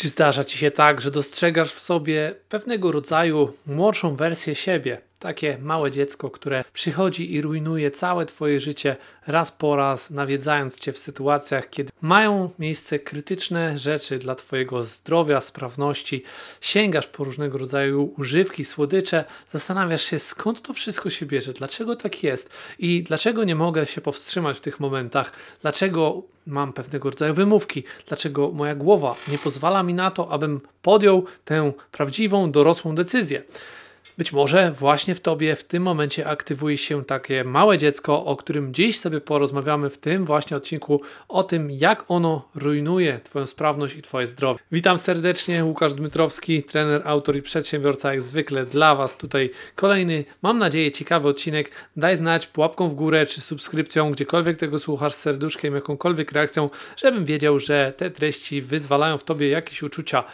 Czy zdarza ci się tak, że dostrzegasz w sobie pewnego rodzaju młodszą wersję siebie? Takie małe dziecko, które przychodzi i rujnuje całe Twoje życie raz po raz, nawiedzając Cię w sytuacjach, kiedy mają miejsce krytyczne rzeczy dla Twojego zdrowia, sprawności. Sięgasz po różnego rodzaju używki, słodycze, zastanawiasz się skąd to wszystko się bierze, dlaczego tak jest i dlaczego nie mogę się powstrzymać w tych momentach, dlaczego mam pewnego rodzaju wymówki, dlaczego moja głowa nie pozwala mi na to, abym podjął tę prawdziwą, dorosłą decyzję. Być może właśnie w tobie w tym momencie aktywuje się takie małe dziecko, o którym dziś sobie porozmawiamy w tym właśnie odcinku o tym, jak ono rujnuje Twoją sprawność i Twoje zdrowie. Witam serdecznie, Łukasz Dmytrowski, trener, autor i przedsiębiorca, jak zwykle dla Was tutaj kolejny, mam nadzieję, ciekawy odcinek. Daj znać pułapką w górę czy subskrypcją, gdziekolwiek tego słuchasz, serduszkiem, jakąkolwiek reakcją, żebym wiedział, że te treści wyzwalają w Tobie jakieś uczucia.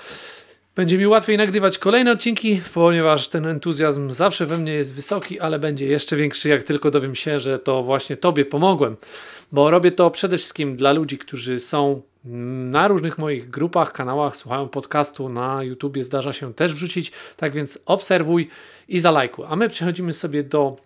Będzie mi łatwiej nagrywać kolejne odcinki, ponieważ ten entuzjazm zawsze we mnie jest wysoki, ale będzie jeszcze większy, jak tylko dowiem się, że to właśnie Tobie pomogłem. Bo robię to przede wszystkim dla ludzi, którzy są na różnych moich grupach, kanałach, słuchają podcastu, na YouTubie zdarza się też wrzucić, tak więc obserwuj i zalajkuj. A my przechodzimy sobie do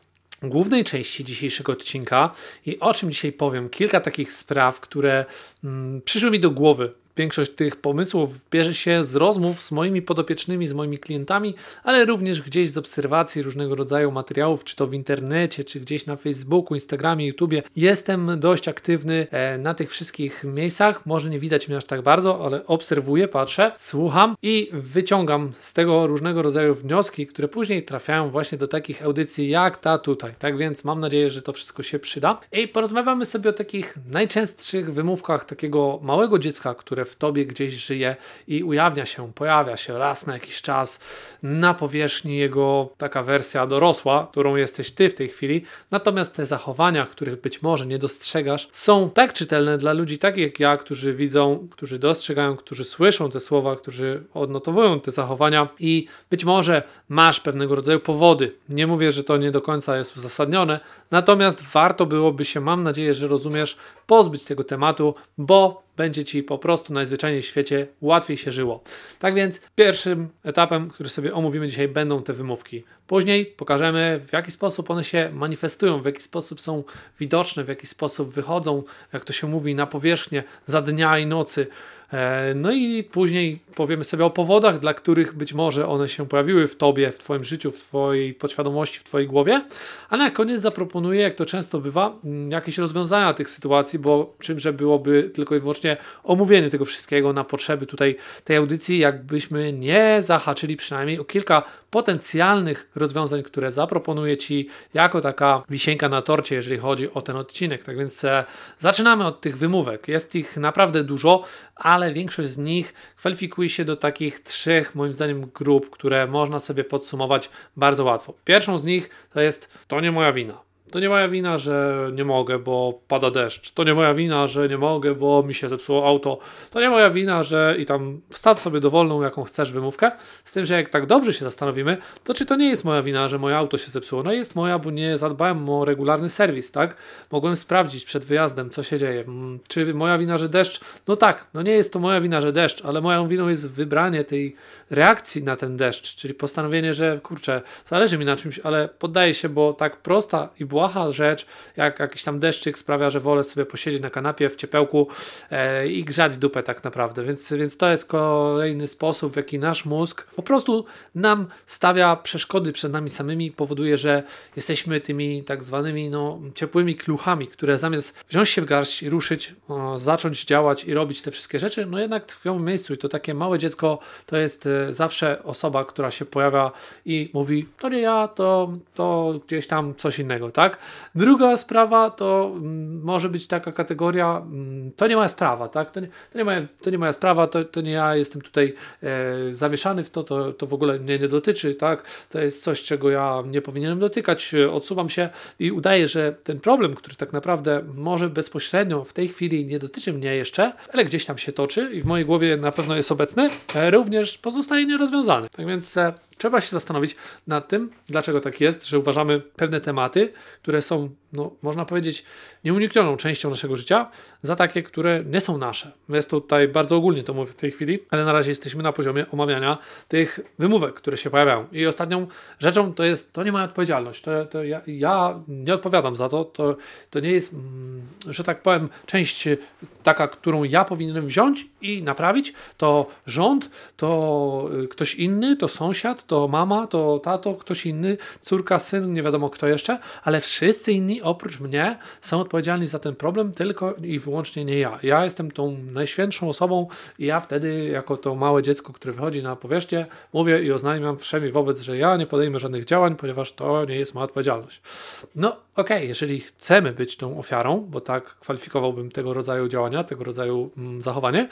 głównej części dzisiejszego odcinka i o czym dzisiaj powiem. Kilka takich spraw, które mm, przyszły mi do głowy Większość tych pomysłów bierze się z rozmów z moimi podopiecznymi, z moimi klientami, ale również gdzieś z obserwacji różnego rodzaju materiałów, czy to w internecie, czy gdzieś na Facebooku, Instagramie, YouTubie. Jestem dość aktywny e, na tych wszystkich miejscach. Może nie widać mnie aż tak bardzo, ale obserwuję, patrzę, słucham i wyciągam z tego różnego rodzaju wnioski, które później trafiają właśnie do takich audycji jak ta tutaj. Tak więc mam nadzieję, że to wszystko się przyda. I porozmawiamy sobie o takich najczęstszych wymówkach takiego małego dziecka, które w tobie gdzieś żyje i ujawnia się, pojawia się raz na jakiś czas na powierzchni jego taka wersja dorosła, którą jesteś ty w tej chwili. Natomiast te zachowania, których być może nie dostrzegasz, są tak czytelne dla ludzi takich jak ja, którzy widzą, którzy dostrzegają, którzy słyszą te słowa, którzy odnotowują te zachowania i być może masz pewnego rodzaju powody. Nie mówię, że to nie do końca jest uzasadnione, natomiast warto byłoby się, mam nadzieję, że rozumiesz, pozbyć tego tematu, bo będzie Ci po prostu najzwyczajniej w świecie łatwiej się żyło. Tak więc pierwszym etapem, który sobie omówimy dzisiaj, będą te wymówki. Później pokażemy, w jaki sposób one się manifestują, w jaki sposób są widoczne, w jaki sposób wychodzą, jak to się mówi, na powierzchnię za dnia i nocy. E, no i później powiemy sobie o powodach, dla których być może one się pojawiły w tobie, w twoim życiu, w twojej podświadomości, w twojej głowie. A na koniec zaproponuję, jak to często bywa, jakieś rozwiązania tych sytuacji, bo czymże byłoby tylko i wyłącznie omówienie tego wszystkiego na potrzeby tutaj tej audycji, jakbyśmy nie zahaczyli przynajmniej o kilka potencjalnych rozwiązań, które zaproponuję Ci jako taka wisienka na torcie, jeżeli chodzi o ten odcinek. Tak więc e, zaczynamy od tych wymówek. Jest ich naprawdę dużo, ale większość z nich kwalifikuje się do takich trzech, moim zdaniem, grup, które można sobie podsumować bardzo łatwo. Pierwszą z nich to jest to nie moja wina. To nie moja wina, że nie mogę, bo pada deszcz. To nie moja wina, że nie mogę, bo mi się zepsuło auto. To nie moja wina, że i tam wstaw sobie dowolną, jaką chcesz wymówkę. Z tym, że jak tak dobrze się zastanowimy, to czy to nie jest moja wina, że moje auto się zepsuło? No jest moja, bo nie zadbałem o regularny serwis, tak? Mogłem sprawdzić przed wyjazdem, co się dzieje. Mm, czy moja wina, że deszcz? No tak, no nie jest to moja wina, że deszcz, ale moją winą jest wybranie tej reakcji na ten deszcz, czyli postanowienie, że kurczę, zależy mi na czymś, ale poddaję się, bo tak prosta i była błaha rzecz, jak jakiś tam deszczyk sprawia, że wolę sobie posiedzieć na kanapie w ciepełku e, i grzać dupę tak naprawdę. Więc, więc to jest kolejny sposób, w jaki nasz mózg po prostu nam stawia przeszkody przed nami samymi, powoduje, że jesteśmy tymi tak zwanymi no, ciepłymi kluchami, które zamiast wziąć się w garść i ruszyć, o, zacząć działać i robić te wszystkie rzeczy, no jednak tkwią w miejscu i to takie małe dziecko to jest e, zawsze osoba, która się pojawia i mówi, to nie ja, to, to gdzieś tam coś innego, tak? Druga sprawa to mm, może być taka kategoria, mm, to nie moja sprawa, tak? To nie, to nie, moja, to nie moja sprawa, to, to nie ja jestem tutaj e, zamieszany w to, to, to w ogóle mnie nie dotyczy, tak? To jest coś, czego ja nie powinienem dotykać, e, odsuwam się i udaję, że ten problem, który tak naprawdę może bezpośrednio w tej chwili nie dotyczy mnie jeszcze, ale gdzieś tam się toczy i w mojej głowie na pewno jest obecny, e, również pozostaje nierozwiązany. Tak więc e, trzeba się zastanowić nad tym, dlaczego tak jest, że uważamy pewne tematy, które są no, można powiedzieć, nieuniknioną częścią naszego życia, za takie, które nie są nasze. Jest tutaj bardzo ogólnie to mówię w tej chwili, ale na razie jesteśmy na poziomie omawiania tych wymówek, które się pojawiają. I ostatnią rzeczą to jest, to nie moja odpowiedzialność. To, to ja, ja, nie odpowiadam za to. to. To nie jest, mm, że tak powiem, część taka, którą ja powinienem wziąć i naprawić. To rząd, to y, ktoś inny, to sąsiad, to mama, to tato, ktoś inny, córka, syn, nie wiadomo kto jeszcze, ale wszyscy inni oprócz mnie są odpowiedzialni za ten problem tylko i wyłącznie nie ja. Ja jestem tą najświętszą osobą i ja wtedy, jako to małe dziecko, które wychodzi na powierzchnię, mówię i oznajmiam wszemi wobec, że ja nie podejmę żadnych działań, ponieważ to nie jest moja odpowiedzialność. No okay, jeżeli chcemy być tą ofiarą, bo tak kwalifikowałbym tego rodzaju działania, tego rodzaju mm, zachowanie,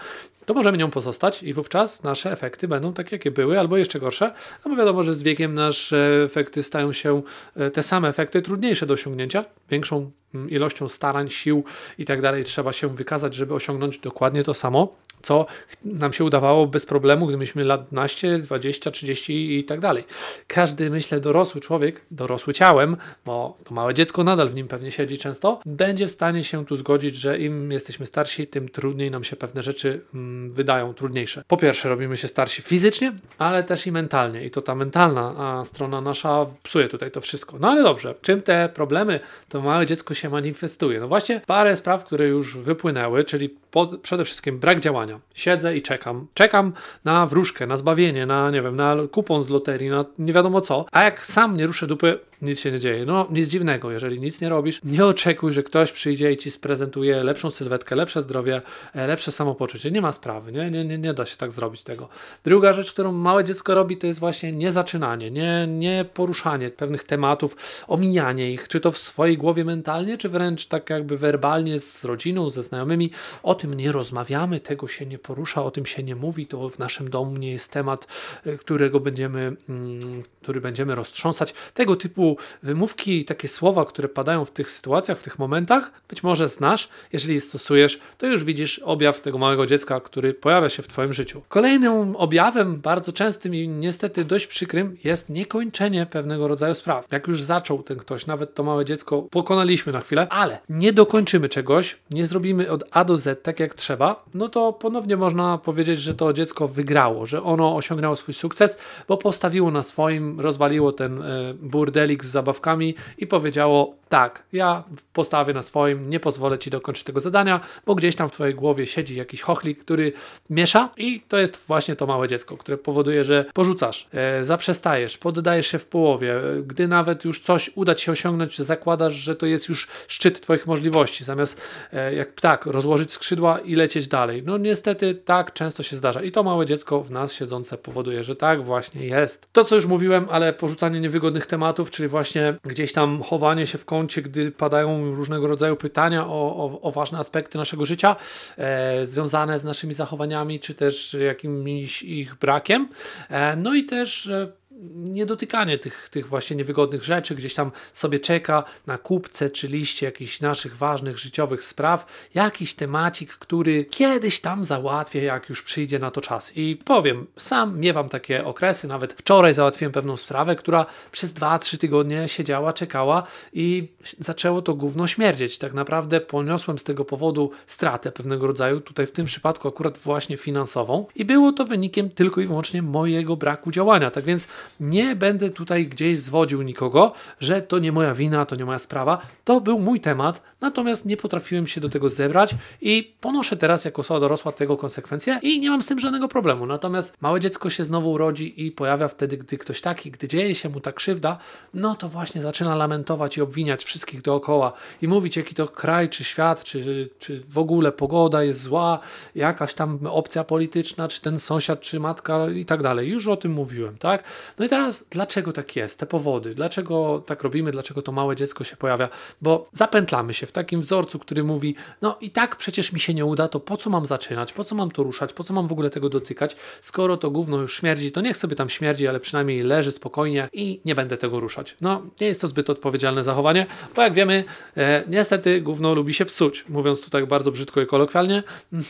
to możemy nią pozostać i wówczas nasze efekty będą takie, jakie były, albo jeszcze gorsze, no bo wiadomo, że z wiekiem nasze efekty stają się e, te same efekty, trudniejsze do osiągnięcia, większą mm, ilością starań, sił i tak dalej trzeba się wykazać, żeby osiągnąć dokładnie to samo, co nam się udawało bez problemu, gdy mieliśmy lat 12, 20, 30 i tak dalej. Każdy, myślę, dorosły człowiek, dorosły ciałem, bo to małe dziecko nadal w nim pewnie siedzi często, będzie w stanie się tu zgodzić, że im jesteśmy starsi, tym trudniej nam się pewne rzeczy mm, wydają trudniejsze. Po pierwsze, robimy się starsi fizycznie, ale też i mentalnie. I to ta mentalna strona nasza psuje tutaj to wszystko. No ale dobrze, czym te problemy to małe dziecko się manifestuje? No właśnie parę spraw, które już wypłynęły, czyli przede wszystkim brak działania. Siedzę i czekam. Czekam na wróżkę, na zbawienie, na nie wiem, na kupon z loterii, na nie wiadomo co. A jak sam nie ruszę dupy, nic się nie dzieje. No, nic dziwnego, jeżeli nic nie robisz, nie oczekuj, że ktoś przyjdzie i ci sprezentuje lepszą sylwetkę, lepsze zdrowie, e, lepsze samopoczucie. Nie ma sprawy, nie, nie, nie, nie da się tak zrobić tego. Druga rzecz, którą małe dziecko robi, to jest właśnie niezaczynanie, nie, nie poruszanie pewnych tematów, omijanie ich, czy to w swojej głowie mentalnie, czy wręcz tak jakby werbalnie z rodziną, ze znajomymi. O tym nie rozmawiamy, tego się nie porusza, o tym się nie mówi, to w naszym domu nie jest temat, e, którego będziemy, mm, który będziemy roztrząsać. Tego typu wymówki i takie słowa, które padają w tych sytuacjach, w tych momentach, być może znasz. Jeżeli je stosujesz, to już widzisz objaw tego małego dziecka, który pojawia się w Twoim życiu. Kolejnym objawem, bardzo częstym i niestety dość przykrym, jest niekończenie pewnego rodzaju spraw. Jak już zaczął ten ktoś, nawet to małe dziecko, pokonaliśmy na chwilę, ale nie dokończymy czegoś, nie zrobimy od A do Z tak jak trzeba, no to ponownie można powiedzieć, że to dziecko wygrało, że ono osiągnęło swój sukces, bo postawiło na swoim, rozwaliło ten e, burdelik z zabawkami i powiedziało: Tak, ja postawię na swoim, nie pozwolę ci dokończyć tego zadania, bo gdzieś tam w twojej głowie siedzi jakiś chochlik, który miesza, i to jest właśnie to małe dziecko, które powoduje, że porzucasz, e, zaprzestajesz, poddajesz się w połowie. Gdy nawet już coś uda ci się osiągnąć, zakładasz, że to jest już szczyt twoich możliwości, zamiast e, jak ptak rozłożyć skrzydła i lecieć dalej. No niestety tak często się zdarza i to małe dziecko w nas siedzące powoduje, że tak właśnie jest. To, co już mówiłem, ale porzucanie niewygodnych tematów, czyli właśnie gdzieś tam chowanie się w kącie, gdy padają różnego rodzaju pytania o, o, o ważne aspekty naszego życia, e, związane z naszymi zachowaniami, czy też jakimś ich brakiem. E, no i też e, niedotykanie tych, tych właśnie niewygodnych rzeczy, gdzieś tam sobie czeka na kupce czy liście jakichś naszych ważnych życiowych spraw, jakiś temacik, który kiedyś tam załatwię, jak już przyjdzie na to czas. I powiem, sam miewam takie okresy, nawet wczoraj załatwiłem pewną sprawę, która przez 2-3 tygodnie siedziała, czekała i zaczęło to gówno śmierdzieć. Tak naprawdę poniosłem z tego powodu stratę pewnego rodzaju, tutaj w tym przypadku akurat właśnie finansową i było to wynikiem tylko i wyłącznie mojego braku działania. Tak więc nie będę tutaj gdzieś zwodził nikogo, że to nie moja wina, to nie moja sprawa. To był mój temat, natomiast nie potrafiłem się do tego zebrać i ponoszę teraz jako osoba dorosła tego konsekwencje i nie mam z tym żadnego problemu. Natomiast małe dziecko się znowu urodzi i pojawia wtedy, gdy ktoś taki, gdy dzieje się mu ta krzywda, no to właśnie zaczyna lamentować i obwiniać wszystkich dookoła i mówić, jaki to kraj, czy świat, czy, czy w ogóle pogoda jest zła, jakaś tam opcja polityczna, czy ten sąsiad, czy matka i tak dalej. Już o tym mówiłem, tak? No i teraz, dlaczego tak jest? Te powody, dlaczego tak robimy, dlaczego to małe dziecko się pojawia? Bo zapętlamy się w takim wzorcu, który mówi: No i tak przecież mi się nie uda, to po co mam zaczynać, po co mam to ruszać, po co mam w ogóle tego dotykać? Skoro to gówno już śmierdzi, to niech sobie tam śmierdzi, ale przynajmniej leży spokojnie i nie będę tego ruszać. No, nie jest to zbyt odpowiedzialne zachowanie, bo jak wiemy, e, niestety gówno lubi się psuć, mówiąc tu tak bardzo brzydko i kolokwialnie.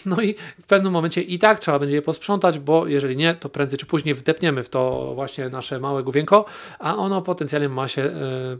No i w pewnym momencie i tak trzeba będzie je posprzątać, bo jeżeli nie, to prędzej czy później wdepniemy w to właśnie na nasze małe główienko, a ono potencjalnie ma się, e,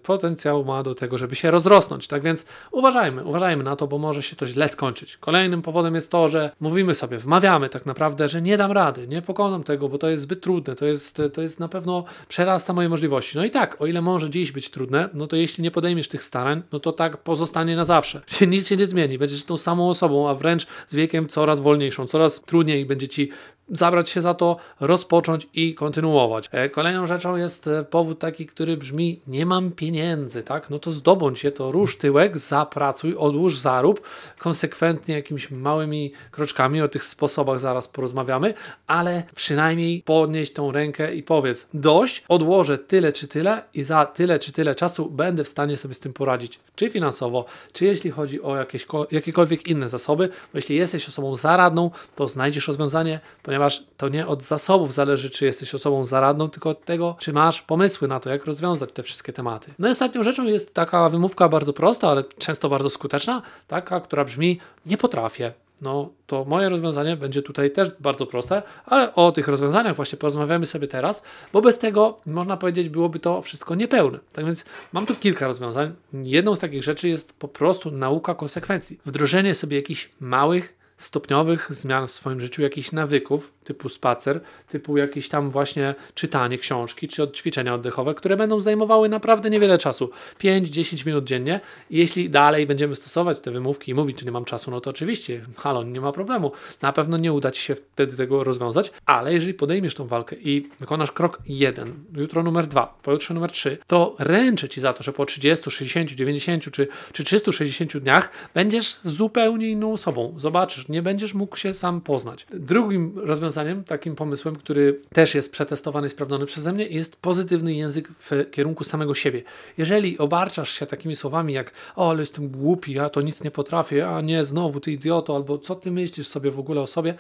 potencjał ma do tego, żeby się rozrosnąć. Tak więc uważajmy, uważajmy na to, bo może się to źle skończyć. Kolejnym powodem jest to, że mówimy sobie, wmawiamy tak naprawdę, że nie dam rady, nie pokonam tego, bo to jest zbyt trudne, to jest, to jest na pewno przerasta moje możliwości. No i tak, o ile może dziś być trudne, no to jeśli nie podejmiesz tych starań, no to tak pozostanie na zawsze. Nic się nie zmieni, będziesz tą samą osobą, a wręcz z wiekiem coraz wolniejszą, coraz trudniej będzie ci zabrać się za to, rozpocząć i kontynuować. E, kolejną rzeczą jest e, powód taki, który brzmi: Nie mam pieniędzy, tak? No to zdobądź się, to rusz tyłek, zapracuj, odłóż zarób, konsekwentnie jakimiś małymi kroczkami, o tych sposobach zaraz porozmawiamy, ale przynajmniej podnieść tą rękę i powiedz: Dość, odłożę tyle czy tyle i za tyle czy tyle czasu będę w stanie sobie z tym poradzić, czy finansowo, czy jeśli chodzi o jakieś, jakiekolwiek inne zasoby, bo jeśli jesteś osobą zaradną, to znajdziesz rozwiązanie, ponieważ ponieważ to nie od zasobów zależy, czy jesteś osobą zaradną, tylko od tego, czy masz pomysły na to, jak rozwiązać te wszystkie tematy. No i ostatnią rzeczą jest taka wymówka bardzo prosta, ale często bardzo skuteczna, taka, która brzmi: Nie potrafię. No to moje rozwiązanie będzie tutaj też bardzo proste, ale o tych rozwiązaniach właśnie porozmawiamy sobie teraz, bo bez tego można powiedzieć byłoby to wszystko niepełne. Tak więc mam tu kilka rozwiązań. Jedną z takich rzeczy jest po prostu nauka konsekwencji. Wdrożenie sobie jakichś małych, stopniowych zmian w swoim życiu, jakichś nawyków, typu spacer, typu jakieś tam właśnie czytanie książki, czy ćwiczenia oddechowe, które będą zajmowały naprawdę niewiele czasu, 5-10 minut dziennie. I jeśli dalej będziemy stosować te wymówki i mówić, czy nie mam czasu, no to oczywiście, halo, nie ma problemu. Na pewno nie uda Ci się wtedy tego rozwiązać, ale jeżeli podejmiesz tą walkę i wykonasz krok jeden, jutro numer dwa, pojutrze numer trzy, to ręczę Ci za to, że po 30, 60, 90 czy, czy 360 dniach będziesz zupełnie inną osobą. Zobaczysz, nie będziesz mógł się sam poznać. Drugim rozwiązaniem, takim pomysłem, który też jest przetestowany i sprawdzony przeze mnie, jest pozytywny język w kierunku samego siebie. Jeżeli obarczasz się takimi słowami jak o, ale jestem głupi, ja to nic nie potrafię, a nie, znowu ty idioto, albo co ty myślisz sobie w ogóle o sobie,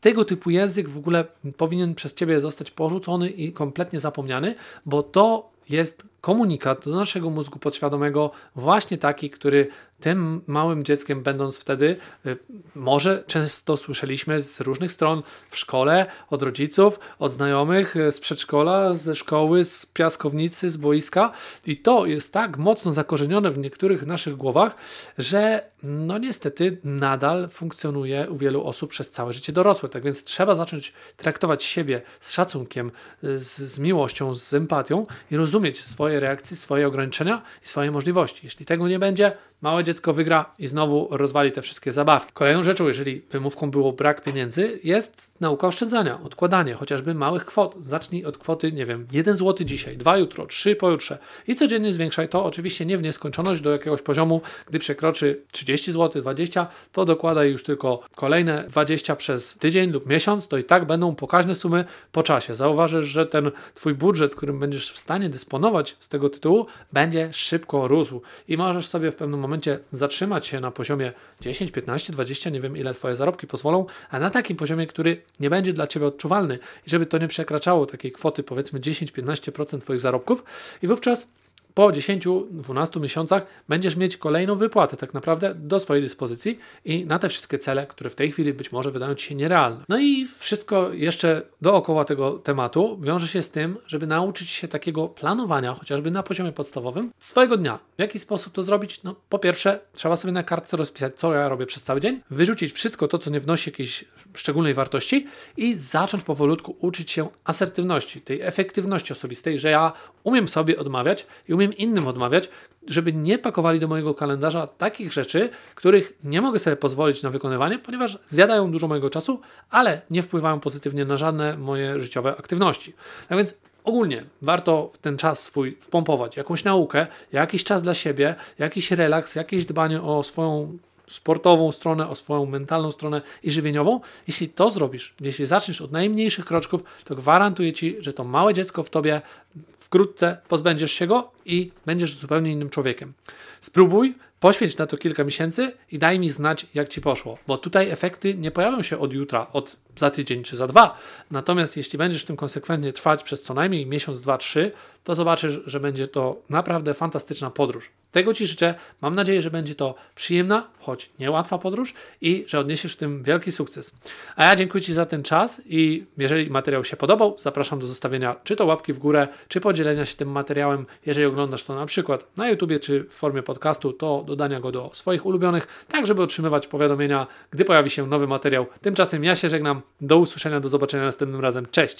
tego typu język w ogóle powinien przez ciebie zostać porzucony i kompletnie zapomniany, bo to jest komunikat do naszego mózgu podświadomego, właśnie taki, który tym małym dzieckiem, będąc wtedy, y, może często słyszeliśmy z różnych stron w szkole, od rodziców, od znajomych, y, z przedszkola, ze szkoły, z piaskownicy, z boiska, i to jest tak mocno zakorzenione w niektórych naszych głowach, że no niestety nadal funkcjonuje u wielu osób przez całe życie dorosłe. Tak więc trzeba zacząć traktować siebie z szacunkiem, z, z miłością, z empatią i rozumieć swoje reakcje, swoje ograniczenia i swoje możliwości. Jeśli tego nie będzie, małe dziecko wygra i znowu rozwali te wszystkie zabawki. Kolejną rzeczą, jeżeli wymówką było brak pieniędzy, jest nauka oszczędzania, odkładanie chociażby małych kwot. Zacznij od kwoty, nie wiem, 1 zł dzisiaj, 2 jutro, 3 pojutrze i codziennie zwiększaj to, oczywiście nie w nieskończoność do jakiegoś poziomu, gdy przekroczy 30 zł, 20, to dokładaj już tylko kolejne 20 przez tydzień lub miesiąc, to i tak będą pokaźne sumy po czasie. Zauważysz, że ten twój budżet, którym będziesz w stanie dysponować z tego tytułu, będzie szybko rósł. I możesz sobie w pewnym momencie zatrzymać się na poziomie 10, 15, 20, nie wiem ile Twoje zarobki pozwolą, a na takim poziomie, który nie będzie dla Ciebie odczuwalny. I żeby to nie przekraczało takiej kwoty powiedzmy 10-15% Twoich zarobków. I wówczas po 10-12 miesiącach będziesz mieć kolejną wypłatę tak naprawdę do swojej dyspozycji i na te wszystkie cele, które w tej chwili być może wydają Ci się nierealne. No i wszystko jeszcze dookoła tego tematu wiąże się z tym, żeby nauczyć się takiego planowania, chociażby na poziomie podstawowym, swojego dnia. W jaki sposób to zrobić? No po pierwsze, trzeba sobie na kartce rozpisać, co ja robię przez cały dzień, wyrzucić wszystko to, co nie wnosi jakiejś szczególnej wartości i zacząć powolutku uczyć się asertywności, tej efektywności osobistej, że ja umiem sobie odmawiać i umiem umiem innym odmawiać, żeby nie pakowali do mojego kalendarza takich rzeczy, których nie mogę sobie pozwolić na wykonywanie, ponieważ zjadają dużo mojego czasu, ale nie wpływają pozytywnie na żadne moje życiowe aktywności. Tak więc Ogólnie warto w ten czas swój wpompować jakąś naukę, jakiś czas dla siebie, jakiś relaks, jakieś dbanie o swoją sportową stronę, o swoją mentalną stronę i żywieniową. Jeśli to zrobisz, jeśli zaczniesz od najmniejszych kroczków, to gwarantuję Ci, że to małe dziecko w Tobie wkrótce pozbędziesz się go i będziesz zupełnie innym człowiekiem. Spróbuj, poświęć na to kilka miesięcy i daj mi znać, jak Ci poszło, bo tutaj efekty nie pojawią się od jutra, od za tydzień czy za dwa. Natomiast jeśli będziesz tym konsekwentnie trwać przez co najmniej miesiąc, dwa, trzy, to zobaczysz, że będzie to naprawdę fantastyczna podróż. Tego Ci życzę. Mam nadzieję, że będzie to przyjemna, choć niełatwa podróż i że odniesiesz w tym wielki sukces. A ja dziękuję Ci za ten czas i jeżeli materiał się podobał, zapraszam do zostawienia czy to łapki w górę, czy podzielenia się tym materiałem. Jeżeli oglądasz to na przykład na YouTubie czy w formie podcastu, to dodania go do swoich ulubionych, tak żeby otrzymywać powiadomienia, gdy pojawi się nowy materiał. Tymczasem ja się żegnam. Do usłyszenia, do zobaczenia następnym razem. Cześć!